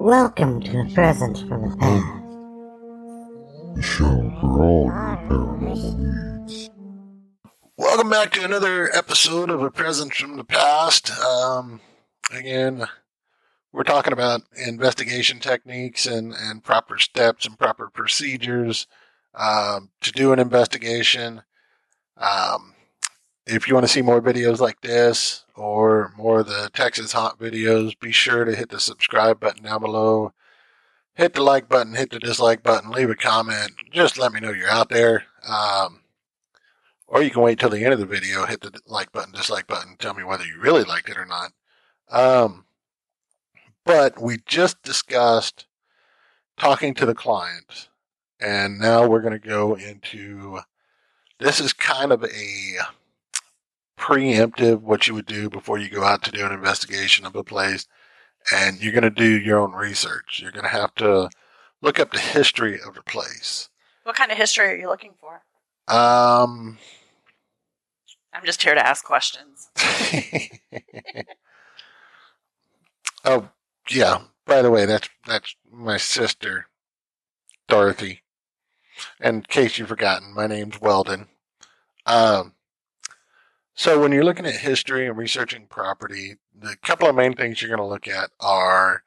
Welcome to a present from the past. The show for all your paranormal needs. Welcome back to another episode of A Present from the Past. Um, again, we're talking about investigation techniques and, and proper steps and proper procedures um, to do an investigation. Um, if you want to see more videos like this or more of the Texas Haunt videos, be sure to hit the subscribe button down below. Hit the like button, hit the dislike button, leave a comment. Just let me know you're out there. Um, or you can wait till the end of the video, hit the like button, dislike button, tell me whether you really liked it or not. Um, but we just discussed talking to the client, and now we're going to go into this is kind of a preemptive what you would do before you go out to do an investigation of a place, and you're going to do your own research. You're going to have to look up the history of the place. What kind of history are you looking for? Um, I'm just here to ask questions. oh yeah. By the way, that's that's my sister, Dorothy. And in case you've forgotten, my name's Weldon. Um, so when you're looking at history and researching property, the couple of main things you're going to look at are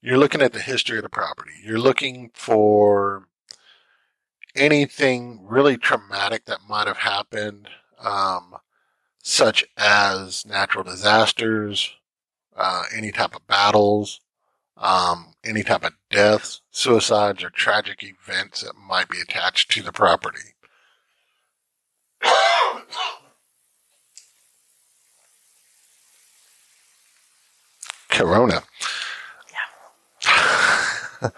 you're looking at the history of the property. You're looking for anything really traumatic that might have happened, um, such as natural disasters, uh, any type of battles, um, any type of deaths, suicides, or tragic events that might be attached to the property. Corona. Yeah.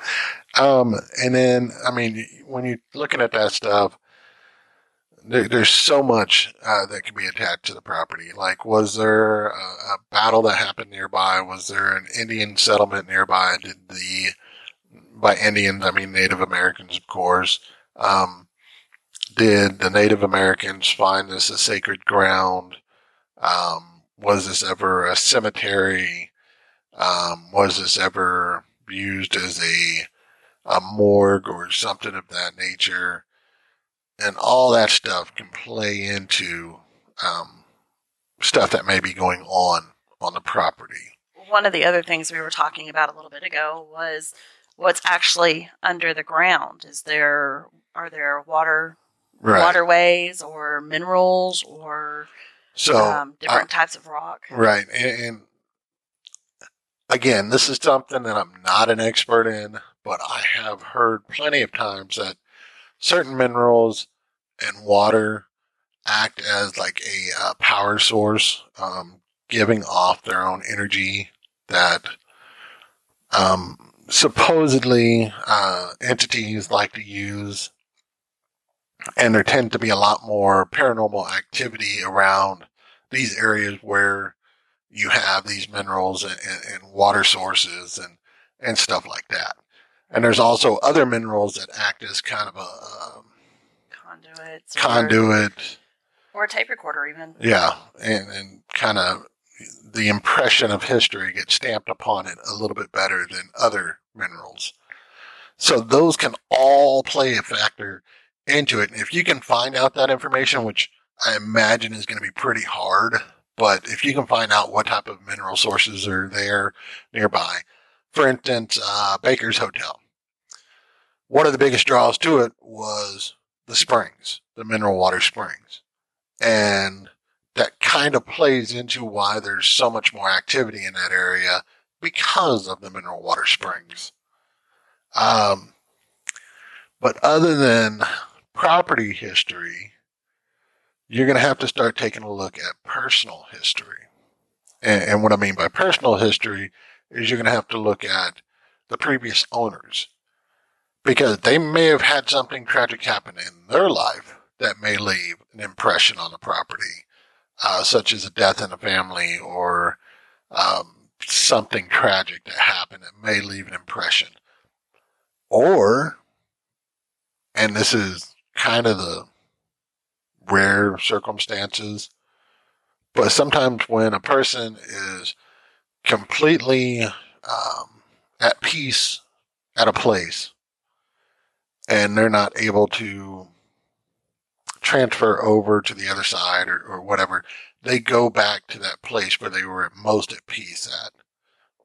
um, and then, I mean, when you're looking at that stuff, there, there's so much uh, that can be attached to the property. Like, was there a, a, battle that happened nearby? Was there an Indian settlement nearby? Did the by Indians, I mean Native Americans, of course. Um, did the Native Americans find this a sacred ground? Um, was this ever a cemetery? Um, was this ever used as a, a morgue or something of that nature? And all that stuff can play into um, stuff that may be going on on the property. One of the other things we were talking about a little bit ago was what's actually under the ground. Is there are there water Right. waterways or minerals or So um, different uh, types of rock? Right. And, and again, this is something that I'm not an expert in, but I have heard plenty of times that certain minerals and water act as like a uh, power source, um, giving off their own energy that um, supposedly uh, entities like to use. And there tend to be a lot more paranormal activity around these areas where you have these minerals and, and, and water sources and, and stuff like that. And there's also other minerals that act as kind of a um, Conduits. or- conduit. Or, a tape recorder, even. Yeah. And, and kind of the impression of history gets stamped upon it a little bit better than other minerals. So those can all play a factor into it. And if you can find out that information, which I imagine is going to be pretty hard, but if you can find out what type of mineral sources are there nearby, for instance, uh, Baker's Hotel, one of the biggest draws to it was the springs, the mineral water springs. And that kind of plays into why there's so much more activity in that area because of the mineral water springs. Um, but other than property history, you're going to have to start taking a look at personal history. And, and what I mean by personal history is you're going to have to look at the previous owners because they may have had something tragic happen in their life that may leave an impression on the property, uh, such as a death in a family or um, something tragic that happened that may leave an impression. Or, and this is kind of the rare circumstances, but sometimes when a person is completely um, at peace at a place and they're not able to transfer over to the other side or, or whatever, they go back to that place where they were most at peace at,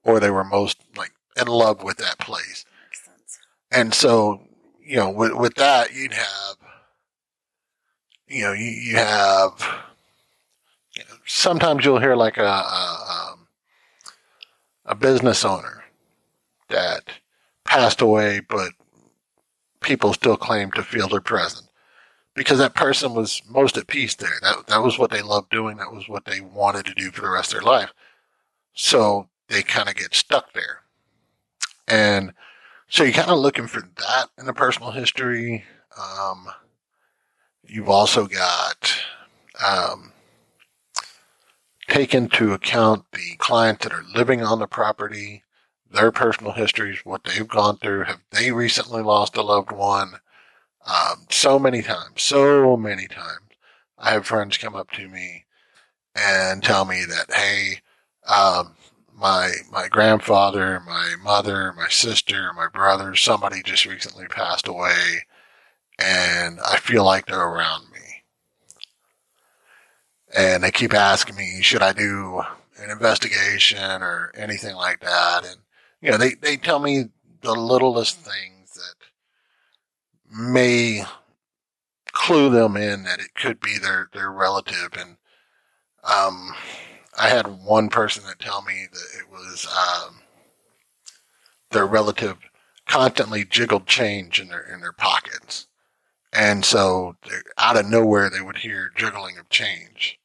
or they were most like in love with that place. Makes sense. And so, you know, with, with that, you'd have, you know, you, you have, sometimes you'll hear like a, a, um, a business owner that passed away, but people still claim to feel their presence because that person was most at peace there. That, that was what they loved doing. That was what they wanted to do for the rest of their life. So they kind of get stuck there. And so you're kind of looking for that in the personal history. Um, you've also got, um, take into account the clients that are living on the property, their personal histories, what they've gone through. Have they recently lost a loved one? Um, so many times, so many times, I have friends come up to me and tell me that, hey, um, my my grandfather, my mother, my sister, my brother, somebody just recently passed away, and I feel like they're around me. And they keep asking me, should I do an investigation or anything like that? And you know, they they tell me the littlest things that may clue them in that it could be their their relative and um I had one person that tell me that it was um their relative constantly jiggled change in their in their pockets. And so uh, out of nowhere they would hear juggling of change.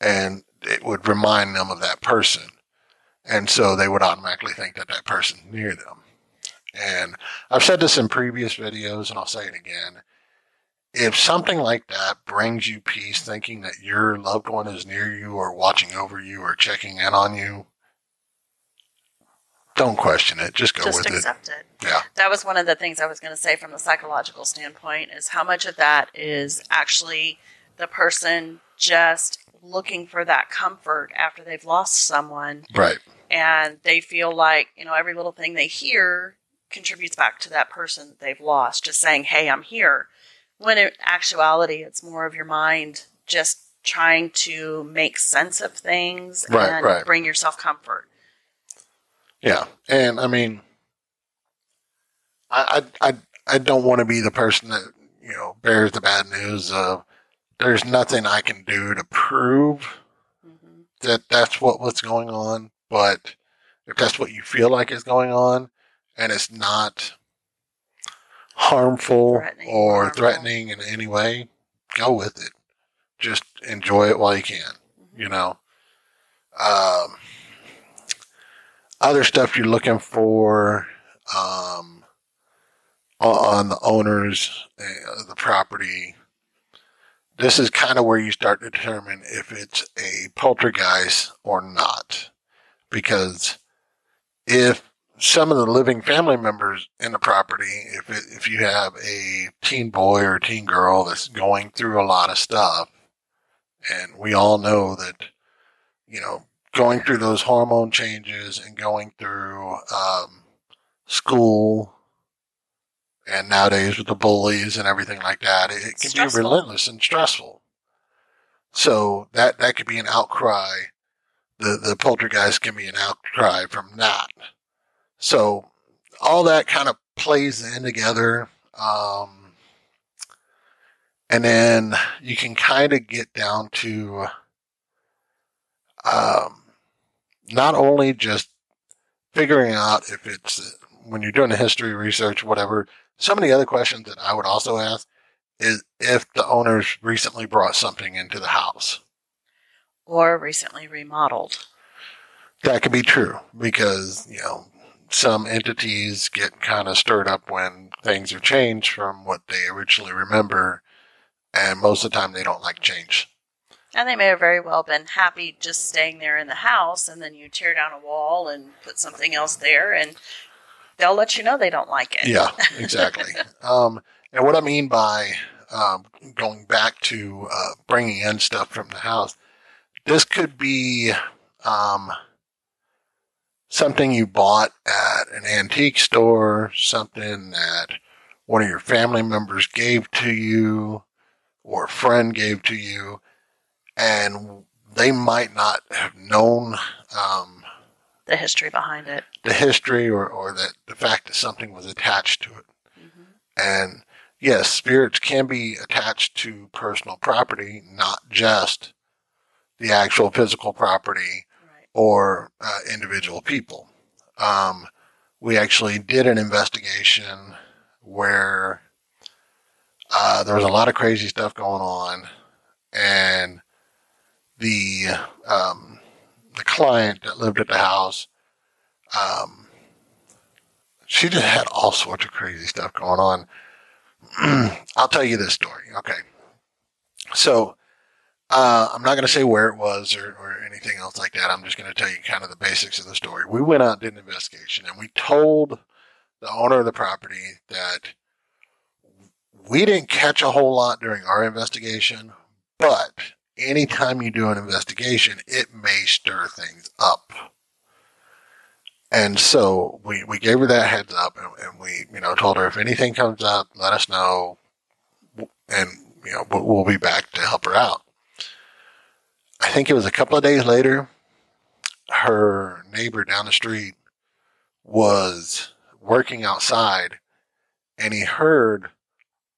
And it would remind them of that person. And so they would automatically think that that person's near them. And I've said this in previous videos and I'll say it again. If something like that brings you peace, thinking that your loved one is near you or watching over you or checking in on you, don't question it. Just go Just with it. Just accept it. Yeah. That was one of the things I was going to say from the psychological standpoint is how much of that is actually the person just looking for that comfort after they've lost someone Right. and they feel like, you know, every little thing they hear contributes back to that person that they've lost, just saying, hey, I'm here. When in actuality, it's more of your mind just trying to make sense of things Right, and right. bring yourself comfort. Yeah. And I mean, I, I, I, don't want to be the person that, you know, bears the bad news of there's nothing I can do to prove hmm that that's what what's going on. But if that's what you feel like is going on and it's not harmful Threatening or harmful. threatening in any way, go with it. Just enjoy it while you can, you know. Um, other stuff you're looking for um, on the owners uh, of the property. This is kind of where you start to determine if it's a poltergeist or not. Because if some of the living family members in the property, if it, if you have a teen boy or teen girl that's going through a lot of stuff, and we all know that, you know, going through those hormone changes and going through um, school and nowadays with the bullies and everything like that, it, it can Stressful. be relentless and stressful. So that that could be an outcry. The the poltergeist can be an outcry from that. So all that kind of plays in together. Um, and then you can kind of get down to um, not only just figuring out if it's when you're doing the history research, whatever. Some of the other questions that I would also ask is if the owners recently brought something into the house. Or recently remodeled. That could be true because, you know, some entities get kind of stirred up when things are changed from what they originally remember. And most of the time they don't like change. And they may have very well been happy just staying there in the house, and then you tear down a wall and put something else there, and they'll let you know they don't like it. Yeah, exactly. um, and what I mean by um, going back to uh, bringing in stuff from the house, this could be um, something you bought at an antique store, something that one of your family members gave to you or a friend gave to you, and they might not have known um, The history behind it. the history or, or that the fact that something was attached to it. hmm And yes, spirits can be attached to personal property, not just the actual physical property Right. or uh, individual people. Um, we actually did an investigation where uh, there was a lot of crazy stuff going on, and the um, the client that lived at the house, um, she just had all sorts of crazy stuff going on. I'll tell you this story, okay? So uh, I'm not going to say where it was or, or anything else like that. I'm just going to tell you kind of the basics of the story. We went out did an investigation, and we told the owner of the property that we didn't catch a whole lot during our investigation, but anytime you do an investigation, it may stir things up. And so we, we gave her that heads up and, and we, you know, told her if anything comes up, let us know and, you know, we'll, we'll be back to help her out. I think it was a couple of days later, her neighbor down the street was working outside and he heard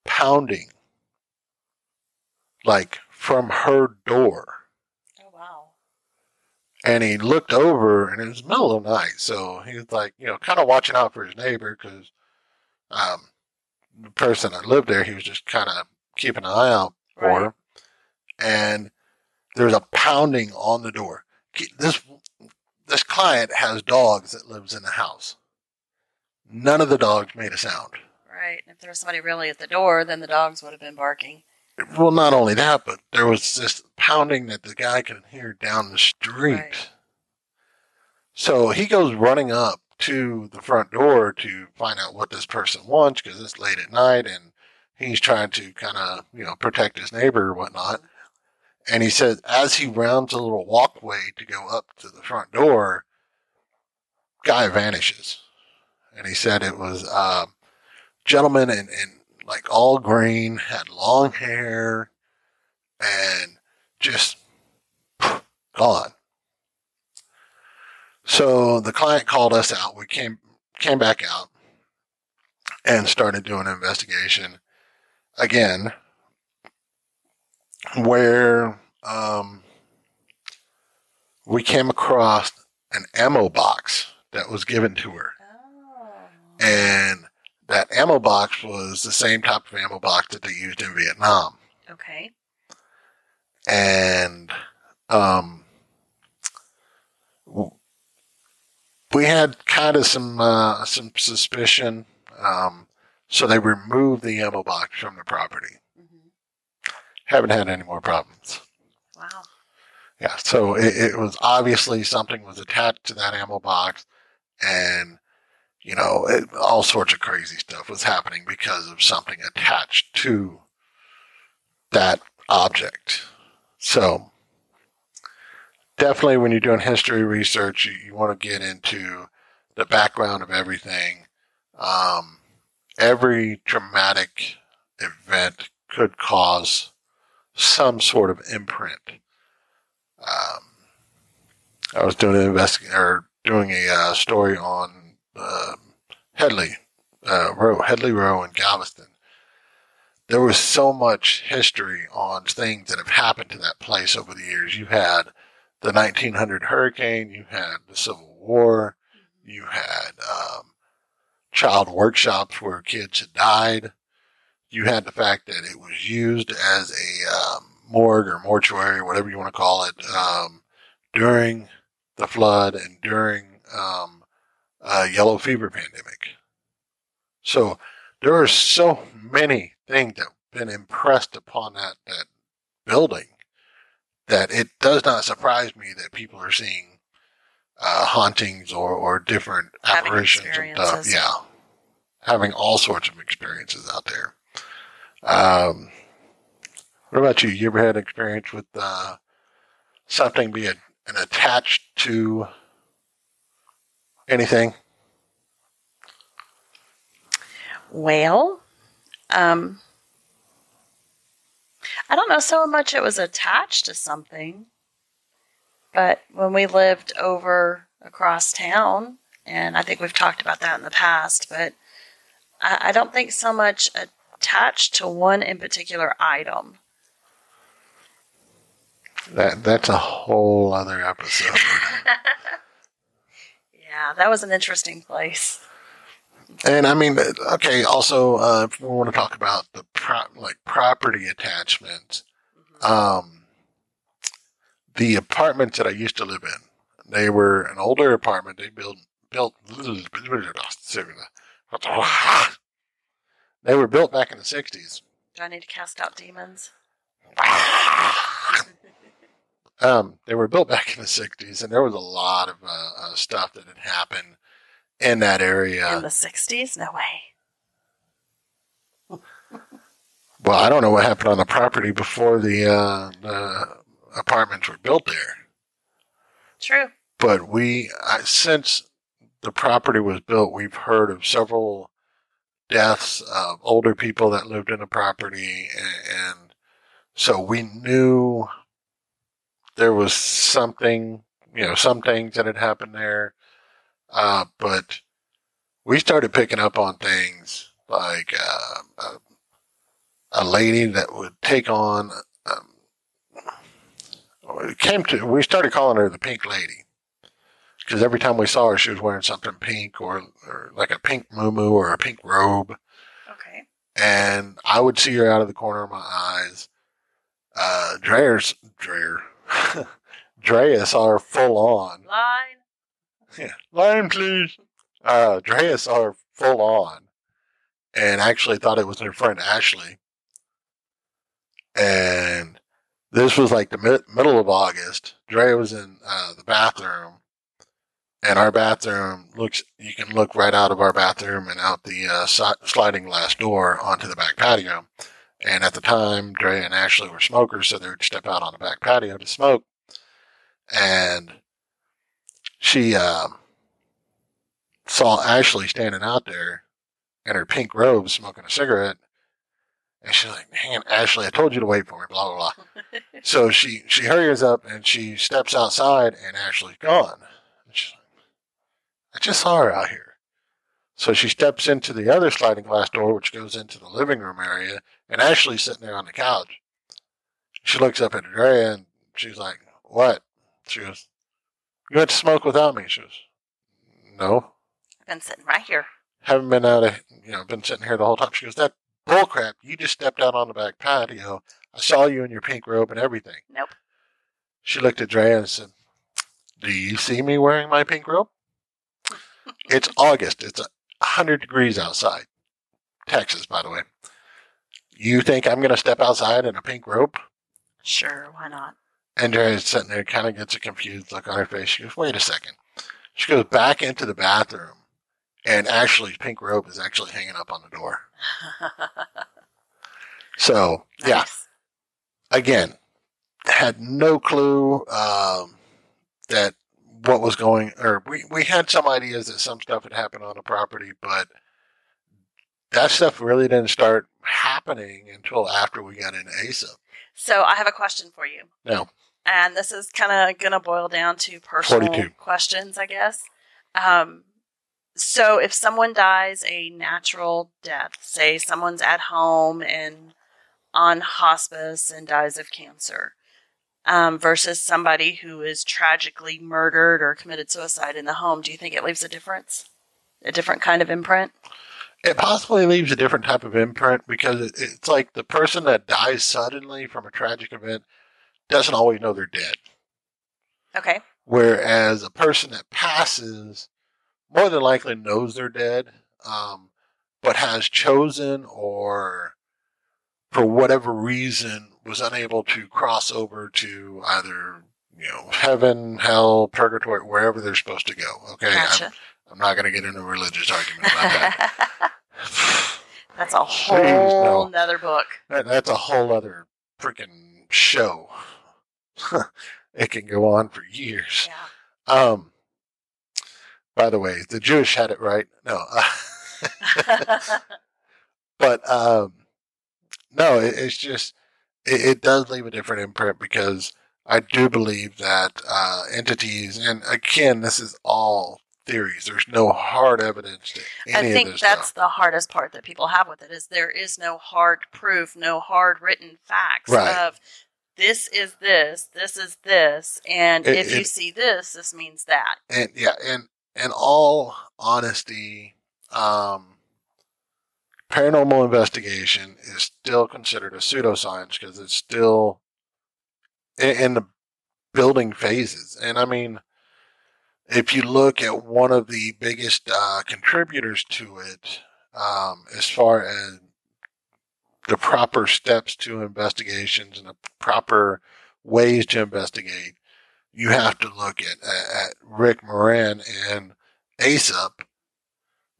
pounding like from her door. Oh wow. And he looked over and it was middle of the night. So he was like, you know, kind of watching out for his neighbor because um, the person that lived there, he was just kind of keeping an eye out for Right. her. And there's a pounding on the door. This this client has dogs that lives in the house. None of the dogs made a sound. Right. And if there was somebody really at the door, then the dogs would have been barking. Well, not only that, but there was this pounding that the guy could hear down the street. Right. So he goes running up to the front door to find out what this person wants because it's late at night and he's trying to kind of, you know, protect his neighbor or whatnot. And he says, as he rounds a little walkway to go up to the front door, guy vanishes. And he said it was a gentleman in, in like all green, had long hair, and just gone. So the client called us out. We came came back out and started doing an investigation again, where um, we came across an ammo box that was given to her, Oh. and that ammo box was the same type of ammo box that they used in Vietnam, Okay. and um, we had kind of some uh, some suspicion. Um, so they removed the ammo box from the property. hmm Haven't had any more problems. Wow. Yeah, so it, it was obviously something was attached to that ammo box, and you know, it, all sorts of crazy stuff was happening because of something attached to that object. So, definitely, when you're doing history research, you, you want to get into the background of everything. Um, every traumatic event could cause some sort of imprint. Um, I was doing an invest or doing a uh, story on uh, Hendley uh, Row, Hendley Row in Galveston. There was so much history on things that have happened to that place over the years. You had the 1900 hurricane, you had the Civil War, you had um, child workshops where kids had died. You had the fact that it was used as a um, morgue or mortuary, whatever you want to call it, um, during the flood and during um, uh, yellow fever pandemic. So there are so many things that have been impressed upon that that building that it does not surprise me that people are seeing uh, hauntings or, or different Having apparitions and stuff. Yeah, having all sorts of experiences out there. Um, what about you? You ever had experience with uh, something being an attached to anything? Well, um, I don't know so much it was attached to something, but when we lived over across town, and I think we've talked about that in the past, but I, I don't think so much attached to one in particular item. That that's a whole other episode. Yeah, that was an interesting place. and I mean, okay. Also, uh, we want to talk about the pro- like property attachments, um, the apartments that I used to live in, they were an older apartment. They built built. They were built back in the '60s. Do I need to cast out demons? um, they were built back in the '60s, and there was a lot of uh, uh, stuff that had happened in that area. In the 60s? No way. well, I don't know what happened on the property before the, uh, the apartments were built there, True. but we since the property was built, we've heard of several deaths of older people that lived in the property, and, and so we knew there was something, you know, some things that had happened there. Uh, but we started picking up on things like uh, a, a lady that would take on. Um, it came to we started calling her the Pink Lady because every time we saw her, she was wearing something pink or, or like a pink muumuu or a pink robe, Okay. and I would see her out of the corner of my eyes. Uh, Dreher's Dreher, Drea are full on. Line. Yeah. Line, please. Uh, Drea saw her full on and actually thought it was her friend Ashley. And this was like the mid- middle of August. Drea was in uh, the bathroom. And our bathroom looks, you can look right out of our bathroom and out the uh, sliding glass door onto the back patio. And at the time, Drea and Ashley were smokers, so they would step out on the back patio to smoke. And she uh, saw Ashley standing out there in her pink robe smoking a cigarette. And she's like, man, Ashley, I told you to wait for me, blah, blah, blah. so she, she hurries up and she steps outside and Ashley's gone. And she's like, I just saw her out here. So she steps into the other sliding glass door, which goes into the living room area, and Ashley's sitting there on the couch. She looks up at Drea and she's like, what? She goes, you went to smoke without me. She goes, no, I've been sitting right here. haven't been out of, you know, been sitting here the whole time. She goes, that bullcrap. You just stepped out on the back patio. I saw you in your pink robe and everything. Nope. She looked at Drea and said, do you see me wearing my pink robe? it's August. It's a hundred degrees outside. Texas, by the way. You think I'm going to step outside in a pink robe? Sure, why not? And Drea's sitting there, kind of gets a confused look on her face. She goes, wait a second. She goes back into the bathroom, and actually, pink robe is actually hanging up on the door. So, yeah, again, had no clue um, that what was going, or we, we had some ideas that some stuff had happened on the property, but that stuff really didn't start happening until after we got into ASA. So I have a question for you. No. And this is kind of going to boil down to personal 42. questions, I guess. Um, so if someone dies a natural death, say someone's at home and on hospice and dies of cancer, um, versus somebody who is tragically murdered or committed suicide in the home, do you think it leaves a difference? A different kind of imprint? It possibly leaves a different type of imprint because it's like the person that dies suddenly from a tragic event doesn't always know they're dead. Okay. Whereas a person that passes more than likely knows they're dead, um, but has chosen or for whatever reason was unable to cross over to either, you know, heaven, hell, purgatory, wherever they're supposed to go. Okay. Gotcha. I'm not going to get into a religious argument about that. That's a Jeez, whole no. nother book. That, that's a whole other freaking show. it can go on for years. Yeah. Um, by the way, the Jewish had it right. No, uh, but um, no, it, it's just it, it does leave a different imprint because I do believe that uh, entities, and again, this is all theories. There's no hard evidence I think that's the hardest part that people have with it is there is no hard proof, no hard written facts Right. of this is this, this is this, and It- if you see this, this means that. and yeah, and in all honesty, um, paranormal investigation is still considered a pseudoscience because it's still in, in the building phases. And I mean, if you look at one of the biggest uh, contributors to it, um, as far as the proper steps to investigations and the proper ways to investigate, you have to look at, at Rick Moran and ASAP,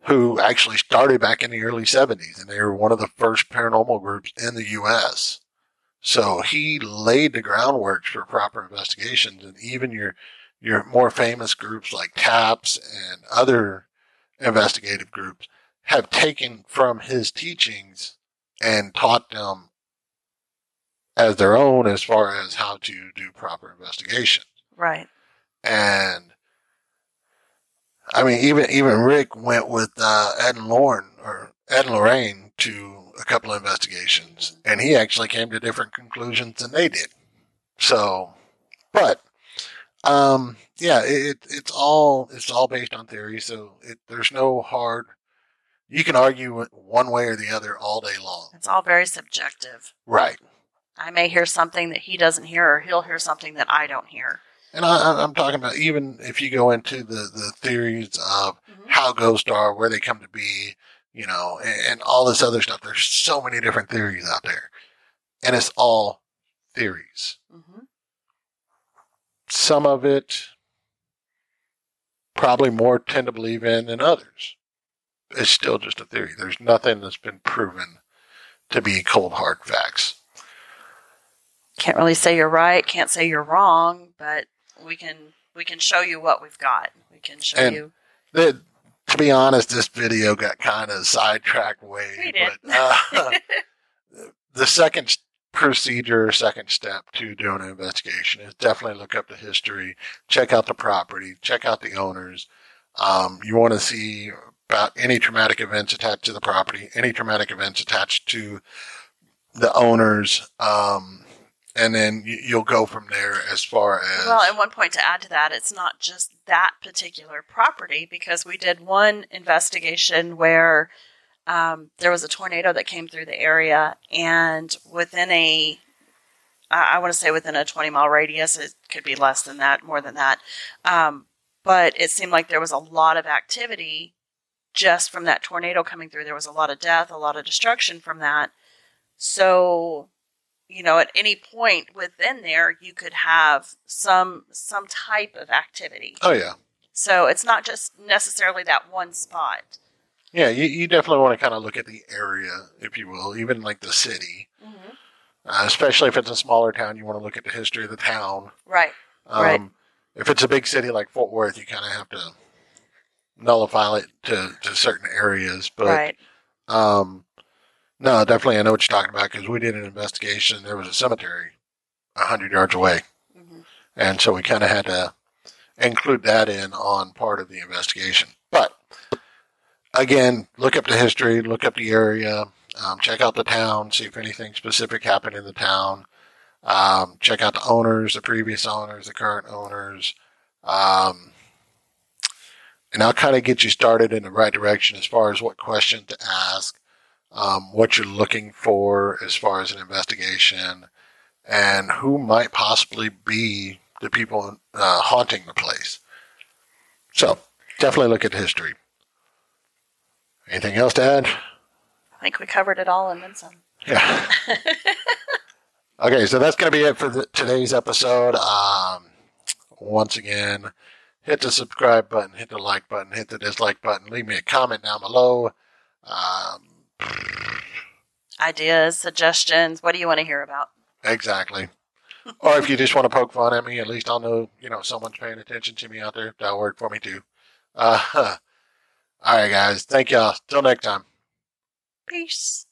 who actually started back in the early 70s, and they were one of the first paranormal groups in the U.S. So he laid the groundwork for proper investigations, and even your your more famous groups like TAPS and other investigative groups have taken from his teachings and taught them as their own as far as how to do proper investigation. Right. And I mean, even even Rick went with uh, Ed and Lauren or Ed and Lorraine to a couple of investigations, and he actually came to different conclusions than they did. So, but um, yeah, it, it's all it's all based on theory. So it, there's no hard. You can argue one way or the other all day long. It's all very subjective. Right. I may hear something that he doesn't hear, or he'll hear something that I don't hear. And I, I'm talking about even if you go into the, the theories of Mhm. how ghosts are, where they come to be, you know, and, and all this other stuff. There's so many different theories out there, and it's all theories. hmm Some of it probably more tend to believe in than others. It's still just a theory. There's nothing that's been proven to be cold hard facts. Can't really say you're right. Can't say you're wrong, but we can we can show you what we've got. We can show And- you. The, to be honest, this video got kind of sidetracked way, We did. but uh, the second procedure, second step to doing an investigation is definitely look up the history, check out the property, check out the owners. Um, you want to see about any traumatic events attached to the property, any traumatic events attached to the owners, um, and then you, you'll go from there as far as Well, and one point to add to that, it's not just that particular property because we did one investigation where um, there was a tornado that came through the area, and within a I want to say within a 20 mile radius, it could be less than that, more than that, um, but it seemed like there was a lot of activity just from that tornado coming through. There was a lot of death, a lot of destruction from that. So you know at any point within there you could have some some type of activity oh yeah. so it's not just necessarily that one spot Yeah, you, you definitely want to kind of look at the area, if you will, even like the city. Uh, especially if it's a smaller town, you want to look at the history of the town. right Um, Right. If it's a big city like Fort Worth, you kind of have to nullify it to, to certain areas. But right um, no, definitely, I know what you're talking about because we did an investigation. There was a cemetery a hundred yards away, hmm and so we kind of had to include that in on part of the investigation. Again, look up the history, look up the area, um, check out the town, see if anything specific happened in the town. Um, check out the owners, the previous owners, the current owners. Um, and I'll kind of get you started in the right direction as far as what question to ask, um, what you're looking for as far as an investigation, and who might possibly be the people uh, haunting the place. So definitely look at history. Anything else to add? i think we covered it all and then some Yeah. okay, so that's going to be it for the, today's episode. Um, once again, hit the subscribe button, hit the like button, hit the dislike button, leave me a comment down below. Um, ideas suggestions what do you want to hear about exactly. or if you just want to poke fun at me, at least I'll know, you know, someone's paying attention to me out there. That'll work for me too. Uh, all right, guys. Thank y'all. Till next time. peace